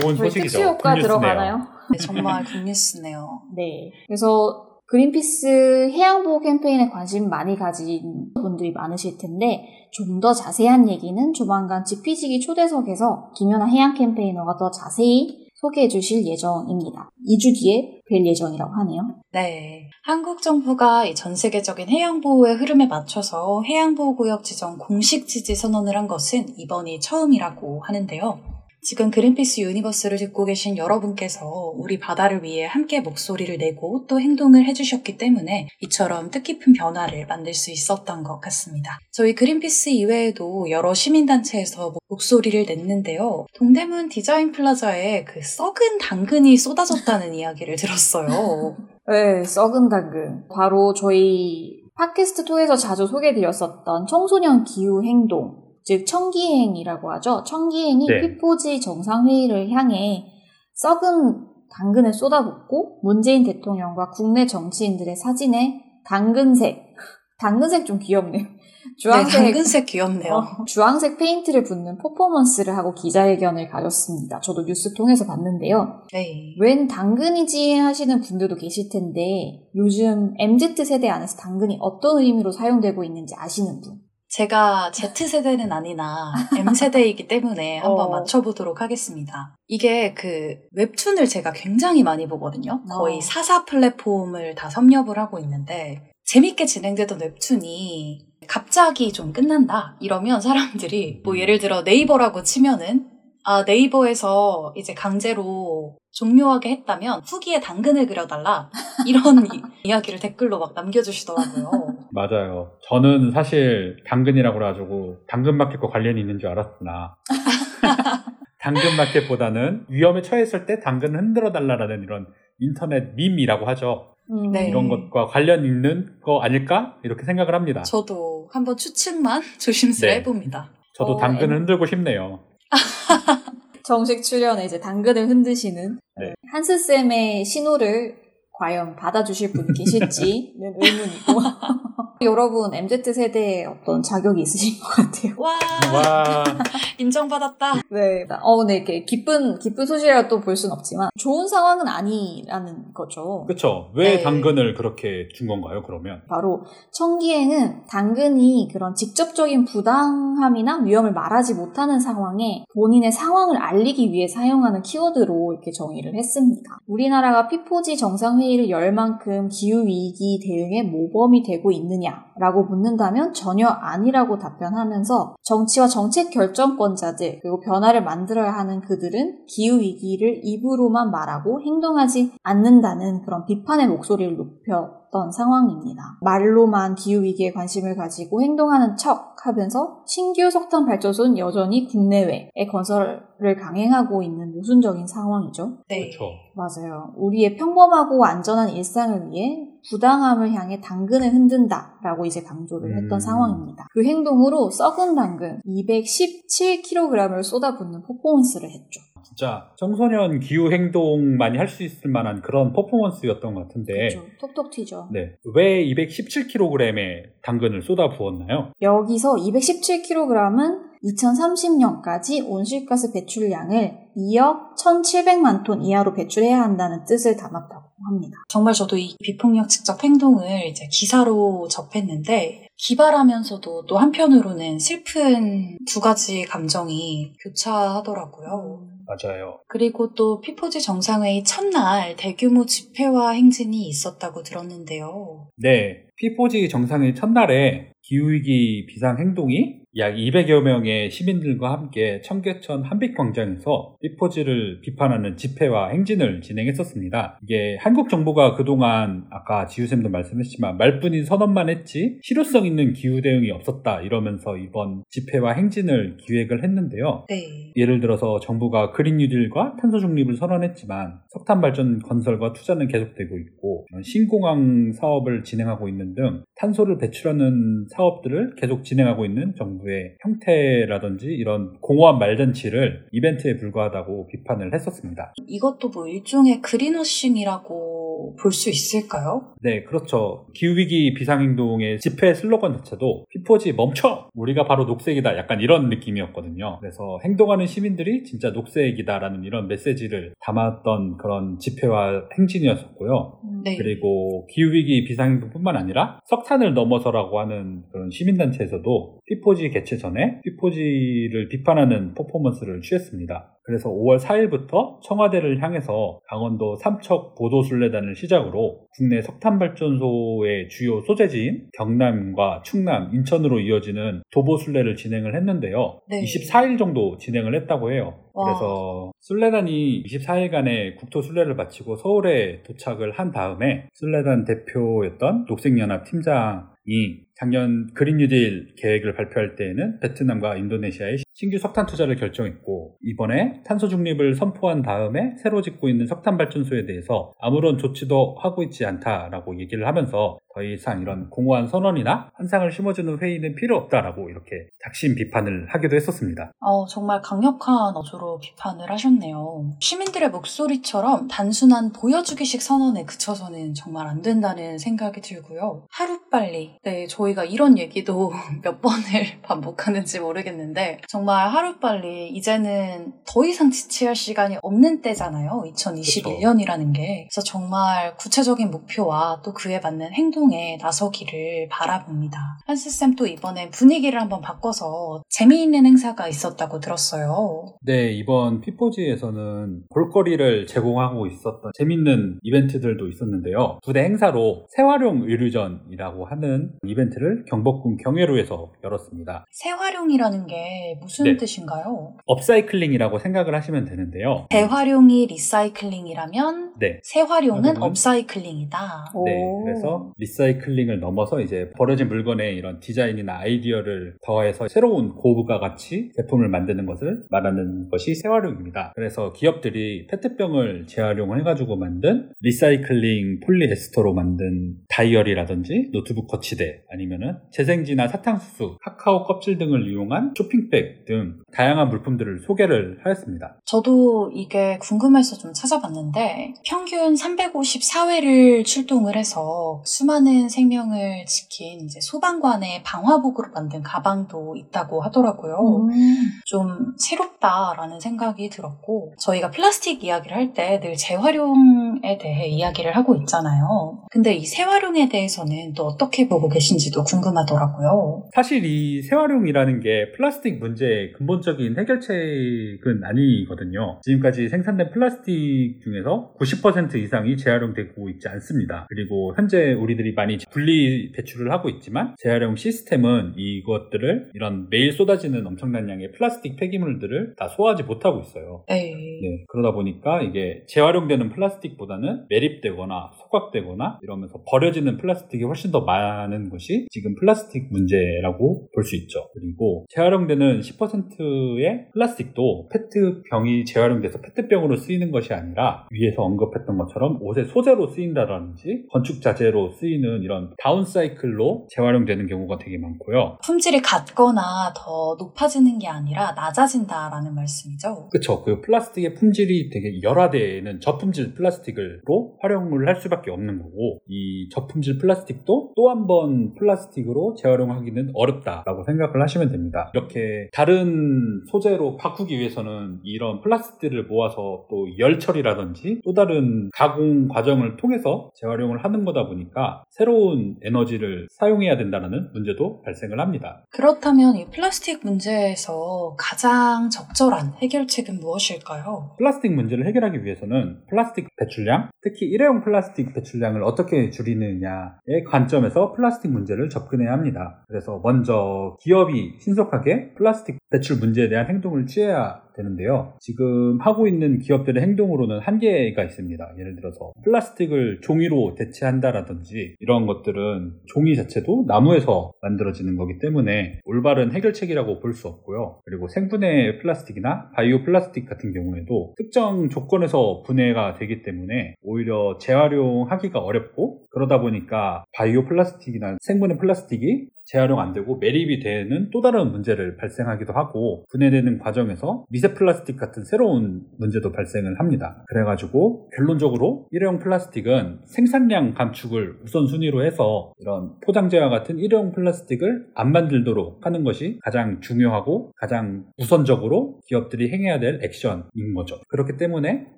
좋은 저희 소식이죠. 특수 효과. 들어가나요? 네, 정말 굿뉴스네요. 네. 그래서 그린피스 해양보호 캠페인에 관심 많이 가진 분들이 많으실 텐데 좀 더 자세한 얘기는 조만간 지피지기 초대석에서 김연아 해양 캠페이너가 더 자세히 소개해 주실 예정입니다. 2주 뒤에 뵐 예정이라고 하네요. 네. 한국 정부가 이전 세계적인 해양보호의 흐름에 맞춰서 해양보호구역 지정 공식 지지 선언을 한 것은 이번이 처음이라고 하는데요. 지금 그린피스 유니버스를 듣고 계신 여러분께서 우리 바다를 위해 함께 목소리를 내고 또 행동을 해주셨기 때문에 이처럼 뜻깊은 변화를 만들 수 있었던 것 같습니다. 저희 그린피스 이외에도 여러 시민단체에서 목소리를 냈는데요. 동대문 디자인 플라자에 그 썩은 당근이 쏟아졌다는 이야기를 들었어요. *laughs* 네, 썩은 당근. 바로 저희 팟캐스트 통해서 자주 소개드렸었던 청소년 기후 행동, 즉 청기행이라고 하죠. 청기행이 네. P4G 정상회의를 향해 썩은 당근을 쏟아붓고 문재인 대통령과 국내 정치인들의 사진에 당근색, 당근색 좀 귀엽네요. *laughs* 네, 주황색, 당근색 귀엽네요. 어, 주황색 페인트를 붓는 퍼포먼스를 하고 기자회견을 가졌습니다. 저도 뉴스 통해서 봤는데요. 네. 웬 당근이지 하시는 분들도 계실 텐데 요즘 MZ세대 안에서 당근이 어떤 의미로 사용되고 있는지 아시는 분? 제가 Z세대는 아니나 M세대이기 때문에 *laughs* 한번 어. 맞춰보도록 하겠습니다. 이게 그 웹툰을 제가 굉장히 많이 보거든요. 거의 어. 사사 플랫폼을 다 섭렵을 하고 있는데 재밌게 진행되던 웹툰이 갑자기 좀 끝난다 이러면 사람들이 뭐 예를 들어 네이버라고 치면은 아 네이버에서 이제 강제로 종료하게 했다면 후기에 당근을 그려달라 *laughs* 이런 이- 이야기를 댓글로 막 남겨주시더라고요. 맞아요. 저는 사실 당근이라고 그래가지고 당근마켓과 관련이 있는 줄 알았으나 *laughs* 당근 마켓보다는 위험에 처했을 때 당근을 흔들어 달라라는 이런 인터넷 밈이라고 하죠. 음. 네. 이런 것과 관련 있는 거 아닐까 이렇게 생각을 합니다. 저도 한번 추측만 조심스레 네. 해봅니다. 저도 어, 당근을 엔- 흔들고 싶네요. *laughs* 정식 출연에 이제 당근을 흔드시는 네. 한스 쌤의 신호를 과연 받아주실 분이 계실지 는 의문이고 *laughs* 여러분 MZ 세대에 어떤 자격이 있으신 것 같아요. 와, 와, *laughs* 인정받았다. 네, 어, 네, 이렇게 기쁜 기쁜 소식이라고 또볼 수는 없지만 좋은 상황은 아니라는 거죠. 그쵸. 왜 네. 당근을 그렇게 준 건가요, 그러면? 바로 청기에는 당근이 그런 직접적인 부당함이나 위험을 말하지 못하는 상황에 본인의 상황을 알리기 위해 사용하는 키워드로 이렇게 정의를 했습니다. 우리나라가 피포지 정상회의를 열 만큼 기후 위기 대응에 모범이 되고 있느냐 라고 묻는다면 전혀 아니라고 답변하면서 정치와 정책 결정권자들 그리고 변화를 만들어야 하는 그들은 기후위기를 입으로만 말하고 행동하지 않는다는 그런 비판의 목소리를 높였던 상황입니다. 말로만 기후위기에 관심을 가지고 행동하는 척 하면서 신규 석탄 발전소는 여전히 국내외에 건설을 강행하고 있는 모순적인 상황이죠. 네. 그렇죠. 맞아요. 우리의 평범하고 안전한 일상을 위해 부당함을 향해 당근을 흔든다 라고 이제 강조를 했던 음. 상황입니다. 그 행동으로 썩은 당근 217kg을 쏟아붓는 퍼포먼스를 했죠. 진짜 청소년 기후 행동만이 할 수 있을 만한 그런 퍼포먼스였던 것 같은데, 그렇죠. 톡톡 튀죠. 네. 왜 217kg의 당근을 쏟아 부었나요? 여기서 217kg은 2030년까지 온실가스 배출량을 2억 1,700만 톤 이하로 배출해야 한다는 뜻을 담았다고 합니다. 정말 저도 이 비폭력 직접 행동을 이제 기사로 접했는데 기발하면서도 또 한편으로는 슬픈 두 가지 감정이 교차하더라고요. 맞아요. 그리고 또 피포지 정상회의 첫날 대규모 집회와 행진이 있었다고 들었는데요. 네. 피포지 정상의 첫날에 기후위기 비상행동이 약 200여 명의 시민들과 함께 청계천 한빛광장에서 피포지를 비판하는 집회와 행진을 진행했었습니다. 이게 한국 정부가 그동안 아까 지우쌤도 말씀했지만 말뿐인 선언만 했지 실효성 있는 기후 대응이 없었다 이러면서 이번 집회와 행진을 기획을 했는데요. 네. 예를 들어서 정부가 그린 뉴딜과 탄소 중립을 선언했지만 석탄 발전 건설과 투자는 계속되고 있고 신공항 사업을 진행하고 있는 등 탄소를 배출하는 사업들을 계속 진행하고 있는 정부 의 형태라든지 이런 공허한 말잔치를 이벤트에 불과하다고 비판을 했었습니다. 이것도 뭐 일종의 그린워싱이라고 볼수 있을까요? 네, 그렇죠. 기후위기 비상행동의 집회 슬로건 자체도 피포지 멈춰! 우리가 바로 녹색이다. 약간 이런 느낌이었거든요. 그래서 행동하는 시민들이 진짜 녹색이다라는 이런 메시지를 담았던 그런 집회와 행진이었었고요. 네. 그리고 기후위기 비상행동뿐만 아니라 석탄을 넘어서라고 하는 그런 시민단체에서도 피포지 개최 전에 피포지를 비판하는 퍼포먼스를 취했습니다. 그래서 5월 4일부터 청와대를 향해서 강원도 삼척 보도순례단을 시작으로 국내 석탄발전소의 주요 소재지인 경남과 충남, 인천으로 이어지는 도보순례를 진행을 했는데요. 네. 24일 정도 진행을 했다고 해요. 와. 그래서 순례단이 24일간의 국토 순례를 마치고 서울에 도착을 한 다음에 순례단 대표였던 녹색연합 팀장이 작년 그린 뉴딜 계획을 발표할 때에는 베트남과 인도네시아의 신규 석탄 투자를 결정했고 이번에 탄소 중립을 선포한 다음에 새로 짓고 있는 석탄 발전소에 대해서 아무런 조치도 하고 있지 않다라고 얘기를 하면서 더 이상 이런 공허한 선언이나 환상을 심어주는 회의는 필요 없다라고 이렇게 작심 비판을 하기도 했었습니다. 어, 정말 강력한 어조로 비판을 하셨네요. 시민들의 목소리처럼 단순한 보여주기식 선언에 그쳐서는 정말 안 된다는 생각이 들고요. 하루빨리. 네, 저 희가 이런 얘기도 *laughs* 몇 번을 *laughs* 반복하는지 모르겠는데, 정말 하루빨리 이제는 더 이상 지체할 시간이 없는 때잖아요. 2021년이라는 게. 그래서 정말 구체적인 목표와 또 그에 맞는 행동에 나서기를 바라봅니다. 한스쌤 또 이번에 분위기를 한번 바꿔서 재미있는 행사가 있었다고 들었어요. 네, 이번 P4G에서는 볼거리를 제공하고 있었던 재밌는 이벤트들도 있었는데요. 부대 행사로 새활용 의류전이라고 하는 이벤트 이벤트를 경복궁 경회루에서 열었습니다. 새활용이라는 게 무슨 네. 뜻인가요? 업사이클링이라고 생각을 하시면 되는데요. 재활용이 리사이클링이라면 네. 새활용은 새활용은? 업사이클링이다. 네, 오. 그래서 리사이클링을 넘어서 이제 버려진 물건에 이런 디자인이나 아이디어를 더해서 새로운 고부가 가치 제품을 만드는 것을 말하는 것이 새활용입니다. 그래서 기업들이 페트병을 재활용을 해가지고 만든 리사이클링 폴리에스터로 만든 다이어리라든지 노트북 거치대 아니면 은 재생지나 사탕수수, 카카오 껍질 등을 이용한 쇼핑백 등 다양한 물품들을 소개를 하였습니다. 저도 이게 궁금해서 좀 찾아봤는데 평균 354회를 출동을 해서 수많은 생명을 지킨 이제 소방관의 방화복으로 만든 가방도 있다고 하더라고요. 음. 좀 새롭다라는 생각이 들었고 저희가 플라스틱 이야기를 할 때 늘 재활용에 대해 이야기를 하고 있잖아요. 근데 이 재활용에 대해서는 또 어떻게 보고 계신지 도 궁금하더라고요. 사실 이 재활용이라는 게 플라스틱 문제의 근본적인 해결책은 아니거든요. 지금까지 생산된 플라스틱 중에서 90% 이상이 재활용되고 있지 않습니다. 그리고 현재 우리들이 많이 분리 배출을 하고 있지만 재활용 시스템은 이것들을 이런 매일 쏟아지는 엄청난 양의 플라스틱 폐기물들을 다 소화하지 못하고 있어요. 에이. 네, 그러다 보니까 이게 재활용되는 플라스틱보다는 매립되거나 소각되거나 이러면서 버려지는 플라스틱이 훨씬 더 많은 것이 지금 플라스틱 문제라고 볼 수 있죠. 그리고 재활용되는 10%의 플라스틱도 페트병이 재활용돼서 페트병으로 쓰이는 것이 아니라 위에서 언급했던 것처럼 옷의 소재로 쓰인다든지 건축 자재로 쓰이는 이런 다운사이클로 재활용되는 경우가 되게 많고요. 품질이 같거나 더 높아지는 게 아니라 낮아진다라는 말씀이죠. 그쵸. 그 플라스틱의 품질이 되게 열화되는 저품질 플라스틱으로 활용을 할 수밖에 없는 거고, 이 저품질 플라스틱도 또 한 번 플라스틱 으로 재활용하기는 어렵다라고 생각을 하시면 됩니다. 이렇게 다른 소재로 바꾸기 위해서는 이런 플라스틱들을 모아서 또 열 처리라든지 또 다른 가공 과정을 통해서 재활용을 하는 거다 보니까 새로운 에너지를 사용해야 된다는 문제도 발생을 합니다. 그렇다면 이 플라스틱 문제에서 가장 적절한 해결책은 무엇일까요? 플라스틱 문제를 해결하기 위해서는 플라스틱 배출량, 특히 일회용 플라스틱 배출량을 어떻게 줄이느냐의 관점에서 플라스틱 문제를 접근해야 합니다. 그래서 먼저 기업이 신속하게 플라스틱 배출 문제에 대한 행동을 취해야 되는데요. 지금 하고 있는 기업들의 행동으로는 한계가 있습니다. 예를 들어서 플라스틱을 종이로 대체한다라든지 이런 것들은 종이 자체도 나무에서 만들어지는 거기 때문에 올바른 해결책이라고 볼 수 없고요. 그리고 생분해 플라스틱이나 바이오 플라스틱 같은 경우에도 특정 조건에서 분해가 되기 때문에 오히려 재활용하기가 어렵고 그러다 보니까 바이오 플라스틱이나 생분해 플라스틱이 재활용 안 되고 매립이 되는 또 다른 문제를 발생하기도 하고 분해되는 과정에서 미세 플라스틱 같은 새로운 문제도 발생을 합니다. 그래가지고 결론적으로 일회용 플라스틱은 생산량 감축을 우선순위로 해서 이런 포장재와 같은 일회용 플라스틱을 안 만들도록 하는 것이 가장 중요하고 가장 우선적으로 기업들이 행해야 될 액션인 거죠. 그렇기 때문에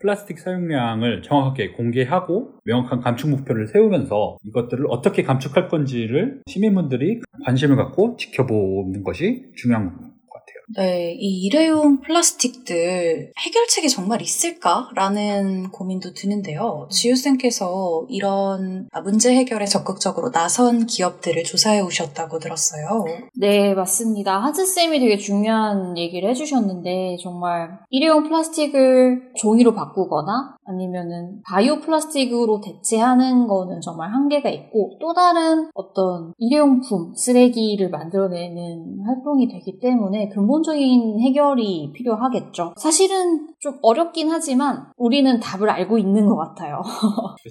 플라스틱 사용량을 정확하게 공개하고 명확한 감축 목표를 세우면서 이것들을 어떻게 감축할 건지를 시민분들이 관심을 갖고 지켜보는 것이 중요한 것 같아요. 네, 이 일회용 플라스틱들 해결책이 정말 있을까라는 고민도 드는데요. 지우쌤께서 이런 문제 해결에 적극적으로 나선 기업들을 조사해 오셨다고 들었어요. 네, 맞습니다. 하즈쌤이 되게 중요한 얘기를 해주셨는데, 정말 일회용 플라스틱을 종이로 바꾸거나 아니면은 바이오 플라스틱으로 대체하는 거는 정말 한계가 있고, 또 다른 어떤 일회용품, 쓰레기를 만들어내는 활동이 되기 때문에 근본 적인 해결이 필요하겠죠. 사실은 좀 어렵긴 하지만 우리는 답을 알고 있는 것 같아요.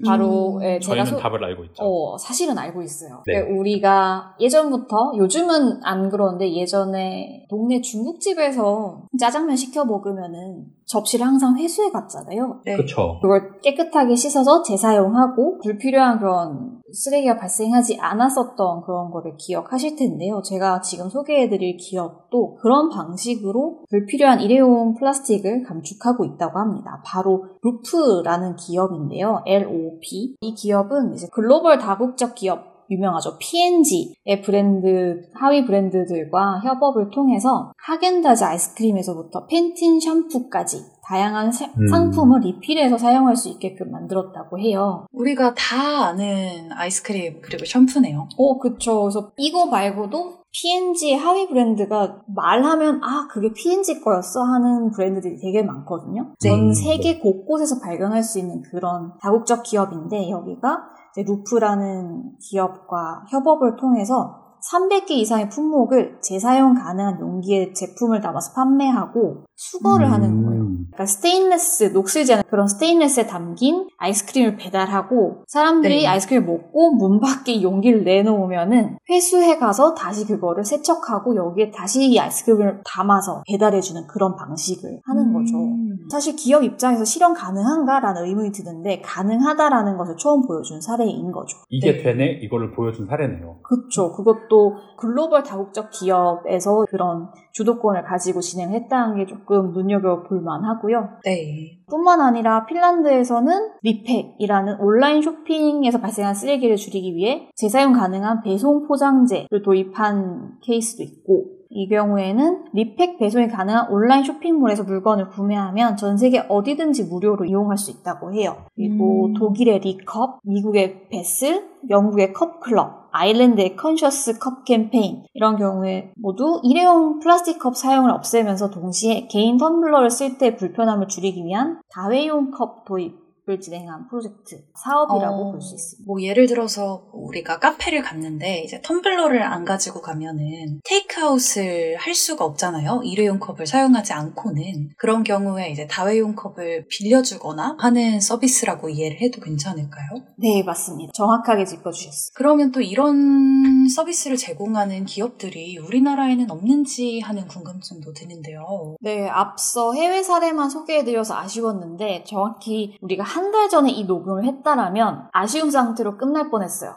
바로 음, 예, 제가 저희는 소- 답을 알고 있죠. 어, 사실은 알고 있어요. 네. 그러니까 우리가 예전부터, 요즘은 안 그런데 예전에 동네 중국집에서 짜장면 시켜 먹으면은 접시를 항상 회수해 갔잖아요. 네. 그렇죠. 그걸 깨끗하게 씻어서 재사용하고 불필요한 그런 쓰레기가 발생하지 않았었던 그런 거를 기억하실 텐데요. 제가 지금 소개해드릴 기업도 그런 방식으로 불필요한 일회용 플라스틱을 감축 하고 있다고 합니다. 바로 루프라는 기업인데요. LOOP. 이 기업은 이제 글로벌 다국적 기업 유명하죠. P&G의 브랜드, 하위 브랜드들과 협업을 통해서 하겐다즈 아이스크림에서부터 팬틴 샴푸까지 다양한 사- 음. 상품을 리필해서 사용할 수 있게끔 만들었다고 해요. 우리가 다 아는 아이스크림 그리고 샴푸네요. 어, 그쵸. 그래서 이거 말고도 P&G의 하위 브랜드가 말하면 아 그게 P&G 거였어 하는 브랜드들이 되게 많거든요. 전 네. 세계 곳곳에서 발견할 수 있는 그런 다국적 기업인데 여기가 이제 루프라는 기업과 협업을 통해서 300개 이상의 품목을 재사용 가능한 용기에 제품을 담아서 판매하고 수거를 음. 하는 거예요. 그러니까 스테인레스, 녹슬지 않은 그런 스테인레스에 담긴 아이스크림을 배달하고 사람들이 네. 아이스크림을 먹고 문 밖에 용기를 내놓으면은 회수해 가서 다시 그거를 세척하고 여기에 다시 이 아이스크림을 담아서 배달해주는 그런 방식을 하는 거죠. 음. 사실 기업 입장에서 실현 가능한가라는 의문이 드는데 가능하다라는 것을 처음 보여준 사례인 거죠. 이게 네. 되네? 이거를 보여준 사례네요. 그쵸. 그것도 글로벌 다국적 기업에서 그런 주도권을 가지고 진행했다는 게 조금 눈여겨볼 만하고요. 네. 뿐만 아니라 핀란드에서는 리팩이라는 온라인 쇼핑에서 발생한 쓰레기를 줄이기 위해 재사용 가능한 배송 포장재를 도입한 케이스도 있고 이 경우에는 리팩 배송이 가능한 온라인 쇼핑몰에서 물건을 구매하면 전 세계 어디든지 무료로 이용할 수 있다고 해요. 그리고 음. 독일의 리컵, 미국의 베슬, 영국의 컵클럽, 아일랜드의 Conscious Cup 캠페인 이런 경우에 모두 일회용 플라스틱 컵 사용을 없애면서 동시에 개인 텀블러를 쓸 때 불편함을 줄이기 위한 다회용 컵 도입 을 진행한 프로젝트 사업이라고 어, 볼수 있습니다. 뭐 예를 들어서 우리가 카페를 갔는데 이제 텀블러를 안 가지고 가면은 테이크아웃을 할 수가 없잖아요. 일회용 컵을 사용하지 않고는 그런 경우에 이제 다회용 컵을 빌려주거나 하는 서비스라고 이해를 해도 괜찮을까요? 네, 맞습니다. 정확하게 짚어주셨어요. 그러면 또 이런 서비스를 제공하는 기업들이 우리나라에는 없는지 하는 궁금증도 드는데요. 네, 앞서 해외 사례만 소개해드려서 아쉬웠는데 정확히 우리가 한달 전에 이 녹음을 했다라면 아쉬운 상태로 끝날 뻔했어요.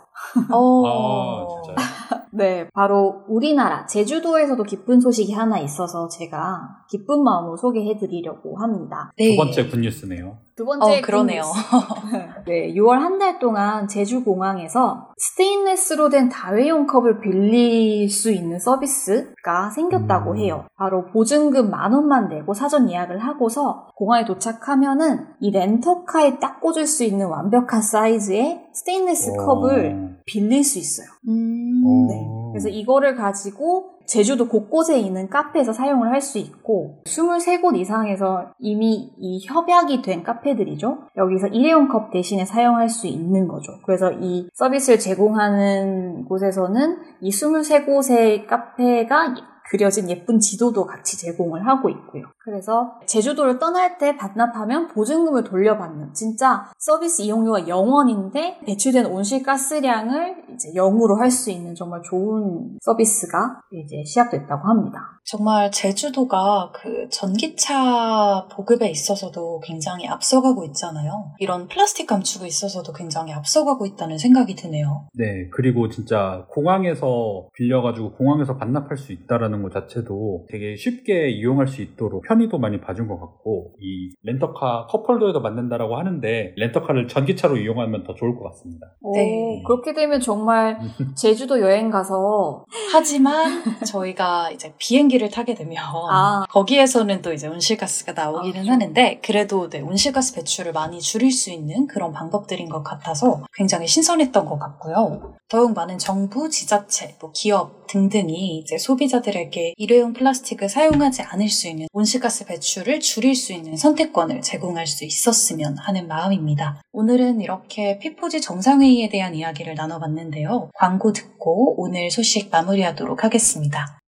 어, 아, 진짜요? 네, 바로 우리나라 제주도에서도 기쁜 소식이 하나 있어서 제가 기쁜 마음으로 소개해 드리려고 합니다. 네. 두 번째 Good news네요. 두 번째 어, 그러네요. *laughs* 네, 6월 한 달 동안 제주 공항에서 스테인레스로 된 다회용 컵을 빌릴 수 있는 서비스가 생겼다고 음. 해요. 바로 보증금 만 원만 내고 사전 예약을 하고서 공항에 도착하면은 이 렌터카에 딱 꽂을 수 있는 완벽한 사이즈의 스테인레스 오. 컵을 빌릴 수 있어요. 음, 오. 네. 그래서 이거를 가지고 제주도 곳곳에 있는 카페에서 사용을 할 수 있고 23곳 이상에서 이미 이 협약이 된 카페들이죠. 여기서 일회용 컵 대신에 사용할 수 있는 거죠. 그래서 이 서비스를 제공하는 곳에서는 이 23곳의 카페가 그려진 예쁜 지도도 같이 제공을 하고 있고요. 그래서 제주도를 떠날 때 반납하면 보증금을 돌려받는 진짜 서비스 이용료가 0원인데 배출된 온실가스량을 이제 0으로 할 수 있는 정말 좋은 서비스가 이제 시작됐다고 합니다. 정말 제주도가 그 전기차 보급에 있어서도 굉장히 앞서가고 있잖아요. 이런 플라스틱 감축에 있어서도 굉장히 앞서가고 있다는 생각이 드네요. 네, 그리고 진짜 공항에서 빌려가지고 공항에서 반납할 수 있다라는 것 자체도 되게 쉽게 이용할 수 있도록 편의도 많이 봐준 것 같고, 이 렌터카 컵홀더에도 만든다라고 하는데, 렌터카를 전기차로 이용하면 더 좋을 것 같습니다. 네. 오, 그렇게 되면 정말 *laughs* 제주도 여행 가서 하지만 저희가 이제 비행기를 타게 되면 아. 거기에서는 또 이제 온실가스가 나오기는 아, 그렇죠. 하는데 그래도 네, 온실가스 배출을 많이 줄일 수 있는 그런 방법들인 것 같아서 굉장히 신선했던 것 같고요. 더욱 많은 정부, 지자체, 뭐 기업 등등이 이제 소비자들에게 일회용 플라스틱을 사용하지 않을 수 있는 온실가스 배출을 줄일 수 있는 선택권을 제공할 수 있었으면 하는 마음입니다. 오늘은 이렇게 P4G 정상회의에 대한 이야기를 나눠봤는데요. 광고 듣고 오늘 소식 마무리하도록 하겠습니다.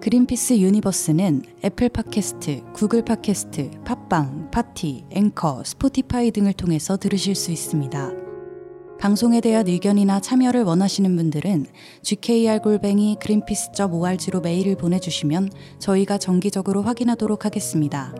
그린피스 유니버스는 애플 팟캐스트, 구글 팟캐스트, 팟빵, 팟티, 앵커, 스포티파이 등을 통해서 들으실 수 있습니다. 방송에 대한 의견이나 참여를 원하시는 분들은 gkr골뱅이 greenpeace.org로 메일을 보내주시면 저희가 정기적으로 확인하도록 하겠습니다.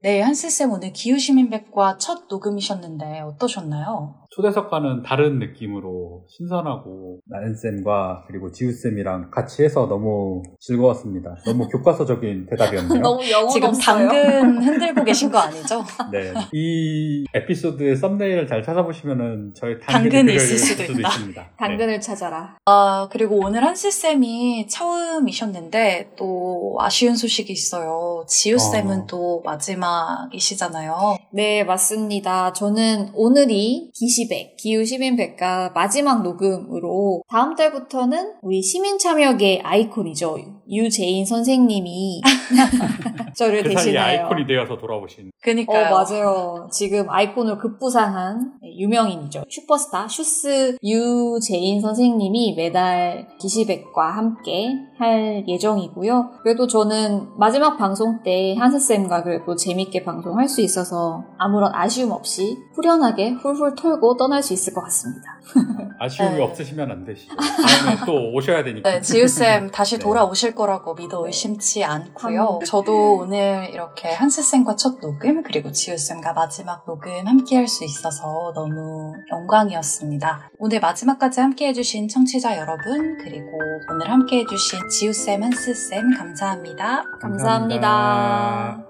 네, 한스쌤 오늘 기후시민백과 첫 녹음이셨는데 어떠셨나요? 초대석과는 다른 느낌으로 신선하고 나연쌤과 그리고 지우쌤이랑 같이 해서 너무 즐거웠습니다. 너무 교과서적인 *laughs* 대답이었네요. 너무 영혼 지금 없어요. 당근 흔들고 계신 거 아니죠? *laughs* 네. 이 에피소드의 썸네일을 잘 찾아보시면은 저희 당근이 있을 수도 있다. 있습니다. 네. 당근을 찾아라. 아, 그리고 오늘 한스쌤이 처음이셨는데 또 아쉬운 소식이 있어요. 지우쌤은 어. 또 마지막이시잖아요. 네, 맞습니다. 저는 오늘이 기시 백, 기후 시민백과 마지막 녹음으로 다음 달부터는 우리 시민참여계 아이콘이죠. 유재인 선생님이 *laughs* *laughs* 저를 그 사이에 대신하여 아이콘이 되어서 돌아오신 어, 그니까요. 맞아요. 지금 아이콘으로 급부상한 네, 유명인이죠. 슈퍼스타 슈스 유재인 선생님이 매달 기시백과 함께 할 예정이고요. 그래도 저는 마지막 방송 때 한스쌤과 그래도 재밌게 방송할 수 있어서 아무런 아쉬움 없이 후련하게 훌훌 털고 떠날 수 있을 것 같습니다. *laughs* 아쉬움이 네. 없으시면 안 되시죠. 다음에 또 오셔야 되니까. 네, 지우쌤 다시 *laughs* 네. 돌아오실 거라고 믿어 의심치 않고요. 음. 저도 오늘 이렇게 한스쌤과 첫 녹음, 그리고 지우쌤과 마지막 녹음 함께 할 수 있어서 너무 영광이었습니다. 오늘 마지막까지 함께 해주신 청취자 여러분, 그리고 오늘 함께 해주신 지우쌤, 한스쌤, 감사합니다. 감사합니다.